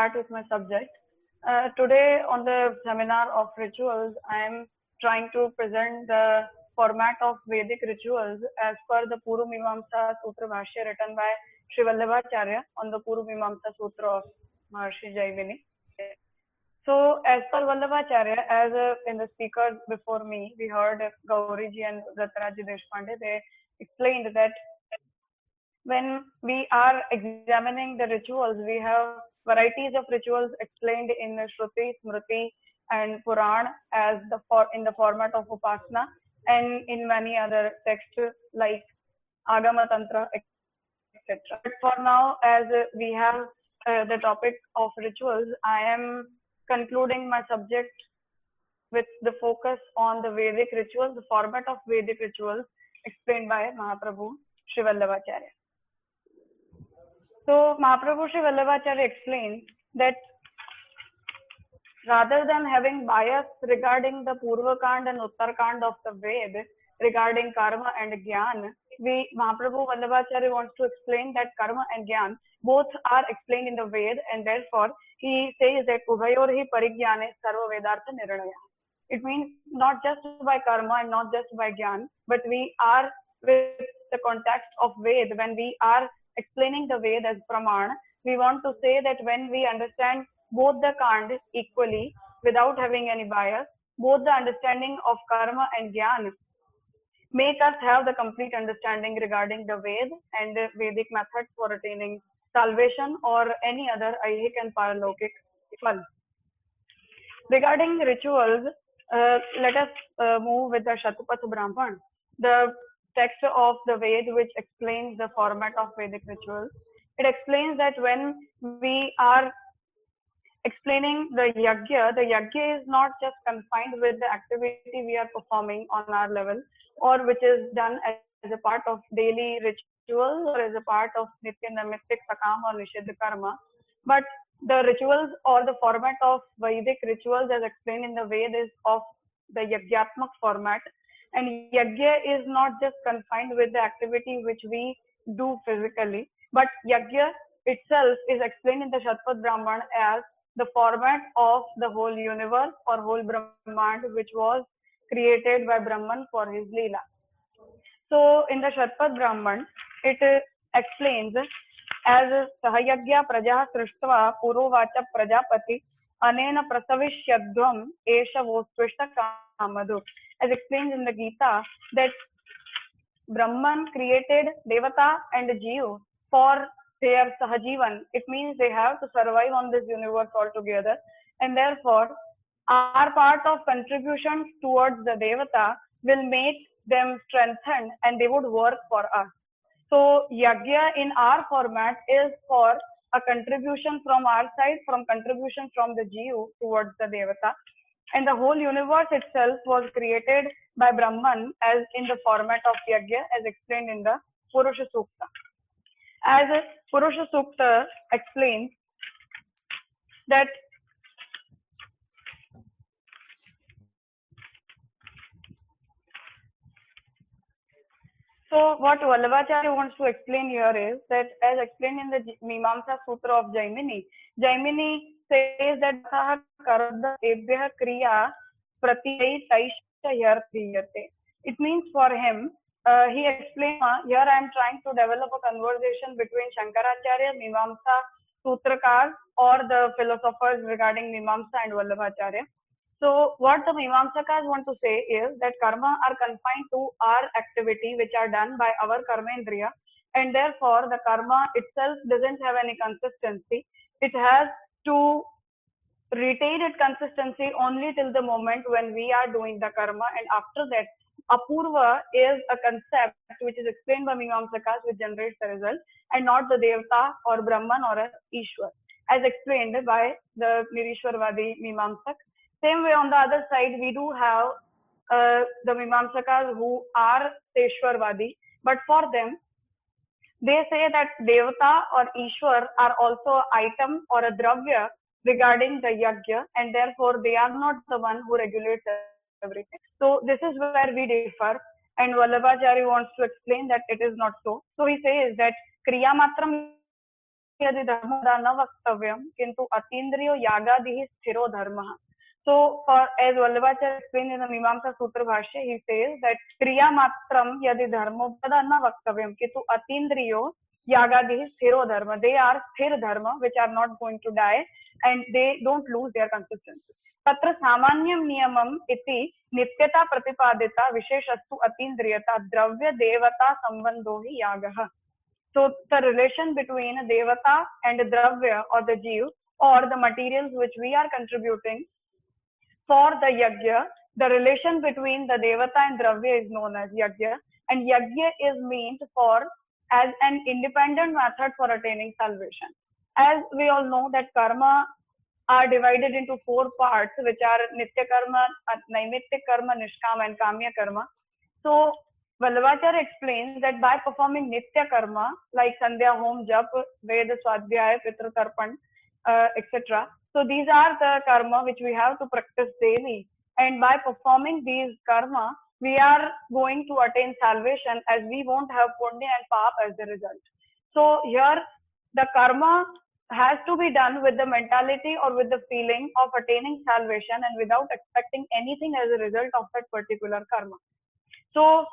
start with my subject. Uh, today on the seminar of rituals, I am trying to present the format of Vedic rituals as per the Purva Mimamsa Sutra Bhashya written by Sri Vallabhacharya on the Purva Mimamsa Sutra of Maharshi Jaimini. So as per Vallabhacharya, as uh, in the speakers before me, we heard Gauriji and Rataraji Deshpande, they explained that when we are examining the rituals, we have varieties of rituals explained in Shruti, Smriti, and Puran as the for in the format of Upasana, and in many other texts like Agama Tantra, etc. But for now, as we have uh, the topic of rituals, I am concluding my subject with the focus on the Vedic rituals, the format of Vedic rituals explained by Mahaprabhu Sri Vallabhacharya. So Mahaprabhu Sri Vallabhacharya explained that rather than having bias regarding the Purvakand and Uttarkand of the Ved regarding karma and jnana, we Mahaprabhu Vallabhacharya wants to explain that karma and jnana both are explained in the Ved and therefore he says that Ubhayorhi Parigyane Sarva Vedartha Nirnaya. It means not just by karma and not just by jnana, but we are with the context of Ved when we are explaining the Ved as Praman, we want to say that when we understand both the Kand equally without having any bias, both the understanding of karma and jnana make us have the complete understanding regarding the Ved and the Vedic methods for attaining salvation or any other Aihik and Paralokik fal. Regarding rituals, uh, let us uh, move with the Shatpat Brahman, the text of the Ved which explains the format of Vedic rituals. It explains that when we are explaining the yagya, the yagya is not just confined with the activity we are performing on our level or which is done as, a part of daily rituals or as a part of nitya naimittik sakam or nishiddha karma. But the rituals or the format of Vedic rituals as explained in the Ved is of the yagyatmak format. And yagya is not just confined with the activity which we do physically, but yagya itself is explained in the Shatpat Brahman as the format of the whole universe or whole Brahmand which was created by Brahman for his Leela. So in the Shatpat Brahman, it uh, explains as Sahayagya Praja Srishtva Purovacha Prajapati Anena Prasavishyadvam Esha Vospishta As explained in the Gita, that Brahman created Devata and Jeev for their Sahajivan. It means they have to survive on this universe altogether. And therefore, our part of contributions towards the Devata will make them strengthened and they would work for us. So, Yagya in our format is for a contribution from our side, from contribution from the Jeev towards the Devata. And the whole universe itself was created by Brahman as in the format of Yagya as explained in the Purusha Sukta. As Purusha Sukta explains that So what Vallabhacharya wants to explain here is that as explained in the Mimamsa Sutra of Jaimini, Jaimini says that karda ebhyah kriya pratyay taishta It means for him, uh, he explained, uh, here I am trying to develop a conversation between Shankaracharya, Mimamsa Sutrakar or the philosophers regarding Mimamsa and Vallabhacharya. So what the Mimamsakas want to say is that karma are confined to our activity which are done by our karmendriya and therefore the karma itself doesn't have any consistency. It has to retain its consistency only till the moment when we are doing the karma. And after that apurva is a concept which is explained by Mimamsakas which generates the result and not the devta or brahman or a ishwar as explained by the Nirishwarvadi Mimamsak same way on the other side, we do have uh, the Mimamsakas who are Teshwarvadi, but for them, they say that Devata or Ishwar are also item or a dravya regarding the yajna and therefore they are not the one who regulates everything. So this is where we differ and Vallabhacharya wants to explain that it is not so. So he says that Kriya Matram यदि धर्म न वक्तव्यम किंतु अतीन्द्रियो यागादि स्थिरो धर्म So, for as Vallabhacharya explained in the Mimamsa Sutra Bhashya, he says that Kriya Matram Yadi Dharmo Padanna Vaktavyam Kitu Atindriyo Yagadi Sthiro Dharma. They are Sthir Dharma, which are not going to die and they don't lose their consistency. तत्र सामान्यं नियमम् इति नित्यता प्रतिपादिता विशेषस्तु अतीन्द्रियता द्रव्य देवता संबंधो हि यागः so the relation between devata and dravya or the jeev or the materials which we are contributing for the yajna, the relation between the devata and dravya is known as yajna, and yajna is meant for as an independent method for attaining salvation. As we all know that karma are divided into four parts, which are nitya karma, naimitya karma, nishkam, and kamya karma. So Vallabhacharya explains that by performing nitya karma like sandhya, home, jap, veda, swadhyaya, pitra tarpan, uh, etc. So these are the karma which we have to practice daily. And by performing these karma, we are going to attain salvation as we won't have punya and pap as the result. So here the karma has to be done with the mentality or with the feeling of attaining salvation and without expecting anything as a result of that particular karma. So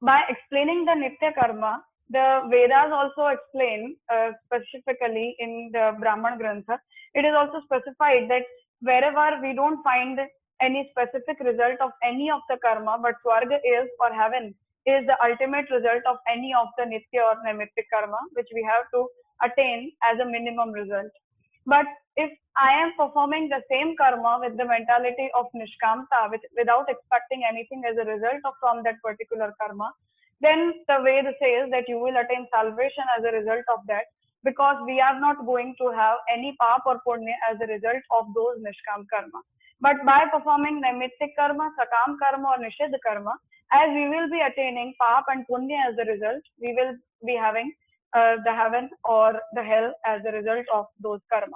by explaining the Nitya karma, the Vedas also explain uh, specifically in the Brahman Grantha, it is also specified that wherever we don't find any specific result of any of the karma, but Swarga is or heaven is the ultimate result of any of the Nitya or Naimitya karma, which we have to attain as a minimum result. But if I am performing the same karma with the mentality of Nishkamta, with, without expecting anything as a result of from that particular karma, then the Ved says that you will attain salvation as a result of that because we are not going to have any pap or punya as a result of those nishkam karma. But by performing naimittik karma, sakam karma or nishid karma, as we will be attaining pap and punya as a result, we will be having uh, the heaven or the hell as a result of those karma.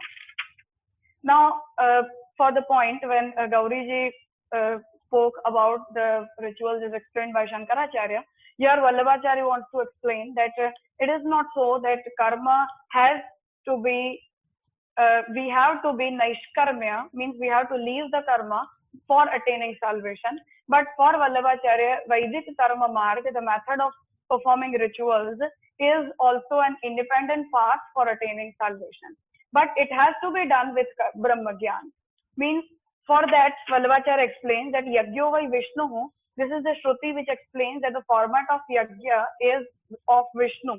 Now, uh, for the point when uh, Gauriji uh, spoke about the rituals as explained by Shankaracharya, here Vallabhacharya wants to explain that uh, it is not so that karma has to be, uh, we have to be naishkarmya, means we have to leave the karma for attaining salvation. But for Vallabhacharya, Vedic karma marg, the method of performing rituals is also an independent path for attaining salvation. But it has to be done with Brahma Gyan. Means for that, Vallabhacharya explains that Yagyo vai Vishnu this is the Shruti which explains that the format of Yajna is of Vishnu.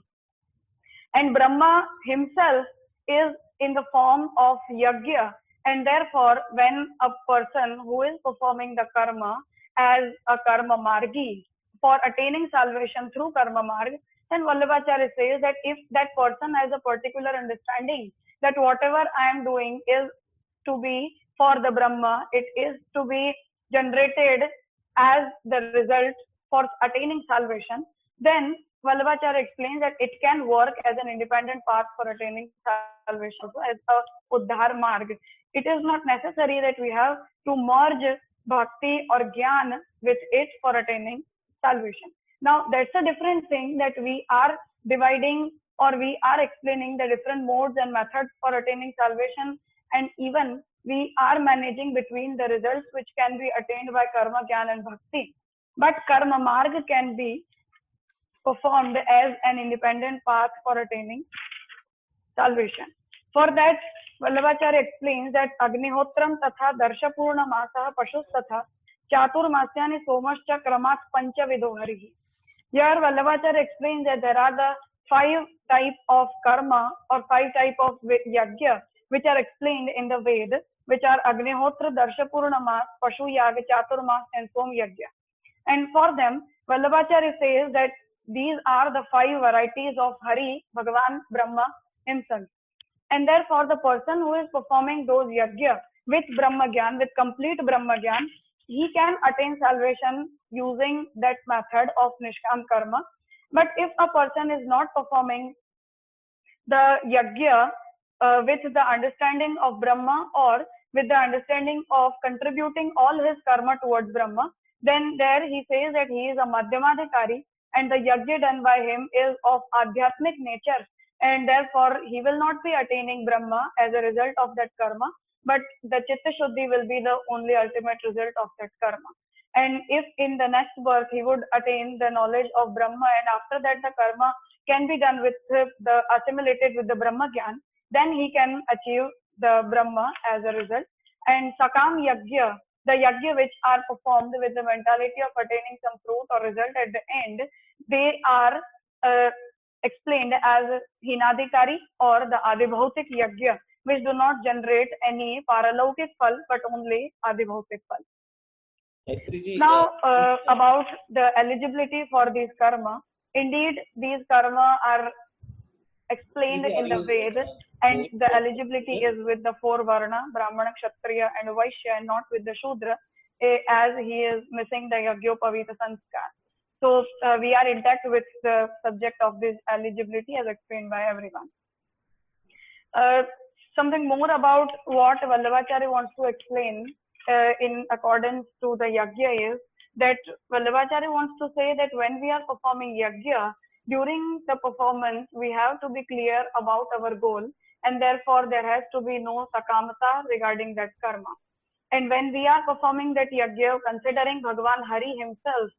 And Brahma himself is in the form of Yajna. And therefore, when a person who is performing the karma as a karma margi for attaining salvation through karma marg, then Vallabhacharya says that if that person has a particular understanding that whatever I am doing is to be for the Brahma, it is to be generated as the result for attaining salvation, then Vallabhacharya explains that it can work as an independent path for attaining salvation, so as a Uddhar Marg. It is not necessary that we have to merge bhakti or jnana with it for attaining salvation. Now, that's a different thing that we are dividing or we are explaining the different modes and methods for attaining salvation and even we are managing between the results which can be attained by karma, jnana and bhakti. But karma marg can be performed as an independent path for attaining salvation. For that, Vallabhacharya explains that Agnihotram tatha Darshapurna Masah Pashus tatha Chaturmasyani Somascha Kramat Panchavido Harihi. Here Vallabhacharya explains that there are the five type of karma or five type of yajna which are explained in the Ved which are Agnihotra, Darshapurnamas, Pashu Yaga, Chaturmas, and Som Yagya. And for them, Vallabhacharya says that these are the five varieties of Hari, Bhagavan, Brahma himself. And therefore, the person who is performing those yajna with Brahma Gyan, with complete Brahma Gyan, he can attain salvation using that method of Nishkam Karma. But if a person is not performing the yajna uh, with the understanding of Brahma or with the understanding of contributing all his karma towards Brahma, then there he says that he is a Madhyamadhikari and the yajna done by him is of Adhyatmic nature and therefore he will not be attaining Brahma as a result of that karma, but the Chitta Shuddhi will be the only ultimate result of that karma. And if in the next birth he would attain the knowledge of Brahma and after that the karma can be done with the assimilated with the Brahma Gyan, then he can achieve the Brahma as a result. And Sakam Yagya, the Yagya which are performed with the mentality of attaining some fruit or result at the end, they are uh, explained as Hinadikari or the Adibhautik Yagya, which do not generate any Paralaukik Phal but only Adibhautik Phal. Now, uh, about the eligibility for these karma. Indeed, these karma are explained in the Vedas and the eligibility is with the four Varna, Brahmana, Kshatriya and Vaishya and not with the Shudra eh, as he is missing the Yagyopavita Sanskar. So uh, we are intact with the subject of this eligibility as explained by everyone. Uh, something more about what Vallabhacharya wants to explain uh, in accordance to the yagya is that Vallabhacharya wants to say that when we are performing yagya, during the performance, we have to be clear about our goal and therefore there has to be no sakamata regarding that karma. And when we are performing that yagya, considering Bhagwan Hari himself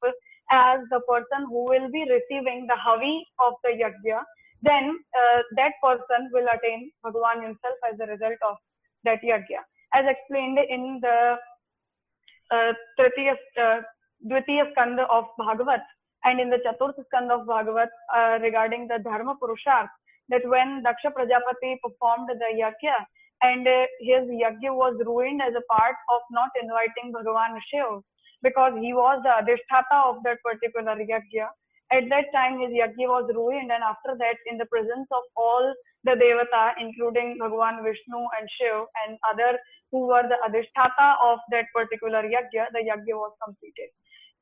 as the person who will be receiving the havi of the yagya, then uh, that person will attain Bhagwan himself as a result of that yagya as explained in the uh, Tritiya, uh, Dvitiya Skanda of Bhagavat and in the Chaturth Skanda of Bhagavat uh, regarding the Dharma Purusharth that when Daksha Prajapati performed the yajna and uh, his yajna was ruined as a part of not inviting Bhagavan Shiv because he was the adhisthata of that particular yajna. At that time, his yajna was ruined, and after that, in the presence of all the devata, including Bhagavan Vishnu and Shiv and other who were the adhisthata of that particular yajna, the yajna was completed.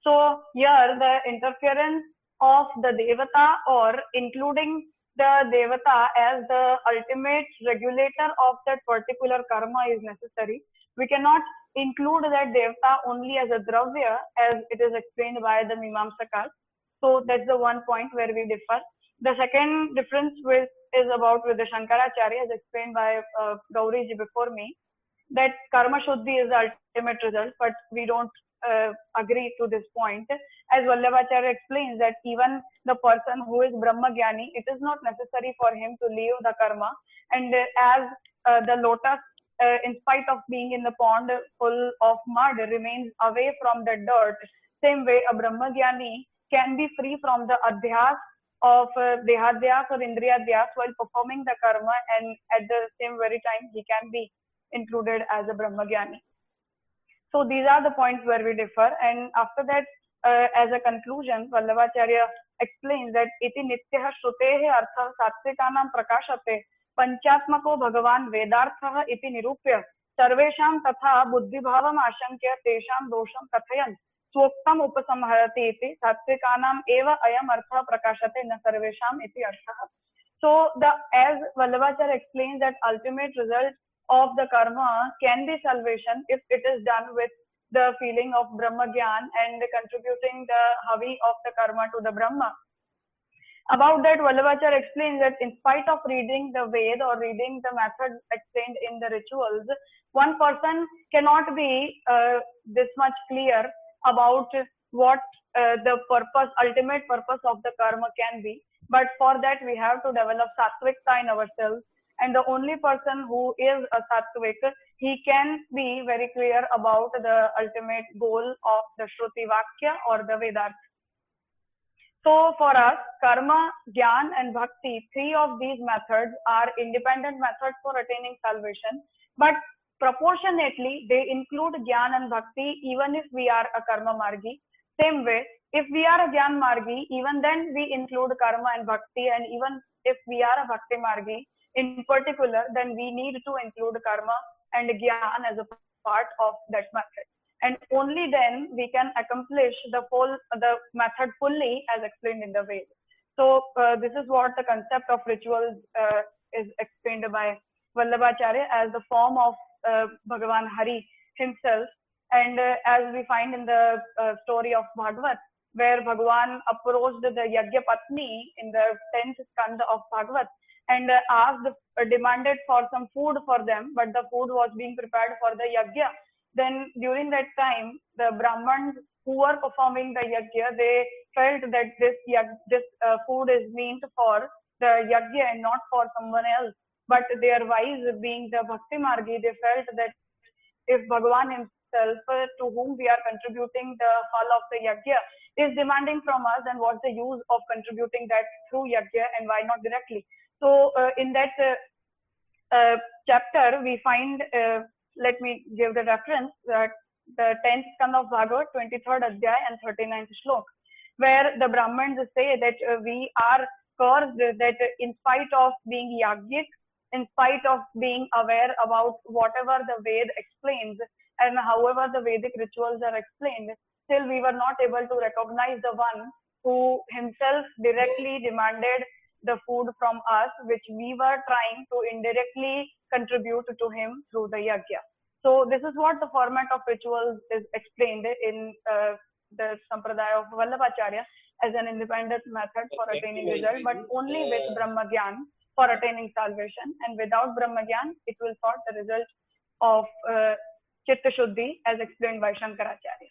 So here the interference of the devata or including the devata as the ultimate regulator of that particular karma is necessary. We cannot include that devata only as a dravya as it is explained by the Mimamsakas. So that's the one point where we differ. The second difference with, is about with the Shankaracharya as explained by uh, Gauriji before me that karma shuddhi is the ultimate result, but we don't uh, agree to this point. As Vallabhacharya explains that even the person who is Brahma Gyani, it is not necessary for him to leave the karma. And as uh, the lotus, uh, in spite of being in the pond full of mud, remains away from the dirt, same way a Brahma Gyani can be free from the adhyas of uh, dehadhyas or indriyadhyas while performing the karma and at the same very time he can be included as a Brahmagyani. So these are the points where we differ. And after that, uh, as a conclusion, Vallabhacharya explains that iti nityah shrutehe artha sattvikanam prakashate panchatmako bhagavan vedarthah iti nirupya सर्वेषां तथा बुद्धिभावम् आशंक्य तेषां दोषं कथयन् स्वोक्तम् उपसंहरति इति सात्विकानाम् एव अयम् अर्थः प्रकाशते न सर्वेषाम् इति अर्थः so the as Vallabhacharya explains that ultimate result of the karma can be salvation if it is done with the feeling of Brahma Gyan and contributing the havi of the karma to the Brahma. About that, Vallabhacharya explains that in spite of reading the Ved or reading the method explained in the rituals, one person cannot be uh, this much clear about what uh, the purpose, ultimate purpose of the karma can be. But for that, we have to develop sattvikta in ourselves and the only person who is a sattvic, he can be very clear about the ultimate goal of the Shruti Vakya or the Vedas. So for us, karma, jnana and bhakti, three of these methods are independent methods for attaining salvation, but proportionately they include jnana and bhakti even if we are a karma margi. Same way, if we are a jnana margi, even then we include karma and bhakti and even if we are a bhakti margi, in particular, then we need to include karma and gyan as a part of that method. And only then we can accomplish the full the method fully as explained in the Veda. So uh, this is what the concept of rituals uh, is explained by Vallabhacharya as the form of uh, Bhagavan Hari himself. And uh, as we find in the uh, story of Bhagavat, where Bhagavan approached the Yajna Patni in the 10th skanda of Bhagavat and uh, asked, uh, demanded for some food for them, but the food was being prepared for the yajna. Then during that time, the Brahmins who were performing the yajna, they felt that this yag- this uh, food is meant for the yajna and not for someone else. But their wise, being the Bhakti Margi, they felt that if Bhagavan himself, uh, to whom we are contributing the fal of the yajna, is demanding from us, then what's the use of contributing that through yajna and why not directly? So uh, in that uh, uh, chapter, we find, let me give the reference, that the 10th Skand of Bhagavad, 23rd Adhyay and 39th Shlok, where the Brahmins say that we are cursed that in spite of being yajnik, in spite of being aware about whatever the Ved explains and however the Vedic rituals are explained, still we were not able to recognize the one who himself directly demanded the food from us, which we were trying to indirectly contribute to him through the yajna. So this is what the format of rituals is explained in uh, the Sampradaya of Vallabhacharya as an independent method for attaining result, but only with Brahma Gyan for attaining salvation. And without Brahma Gyan, it will sort the result of uh, Chitta Shuddhi as explained by Shankaracharya.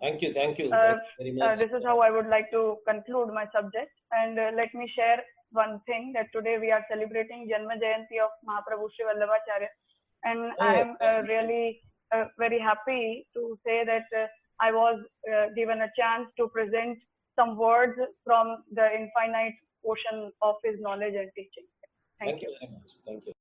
Thank you, thank you Uh, very Uh, this is how I would like to conclude my subject. And uh, let me share one thing that today we are celebrating Janma Jayanti of Mahaprabhu Sri Vallabhacharya. And Oh, I am uh, really uh, very happy to say that uh, I was uh, given a chance to present some words from the infinite ocean of his knowledge and teaching. Thank Thank you. you very much. Thank you.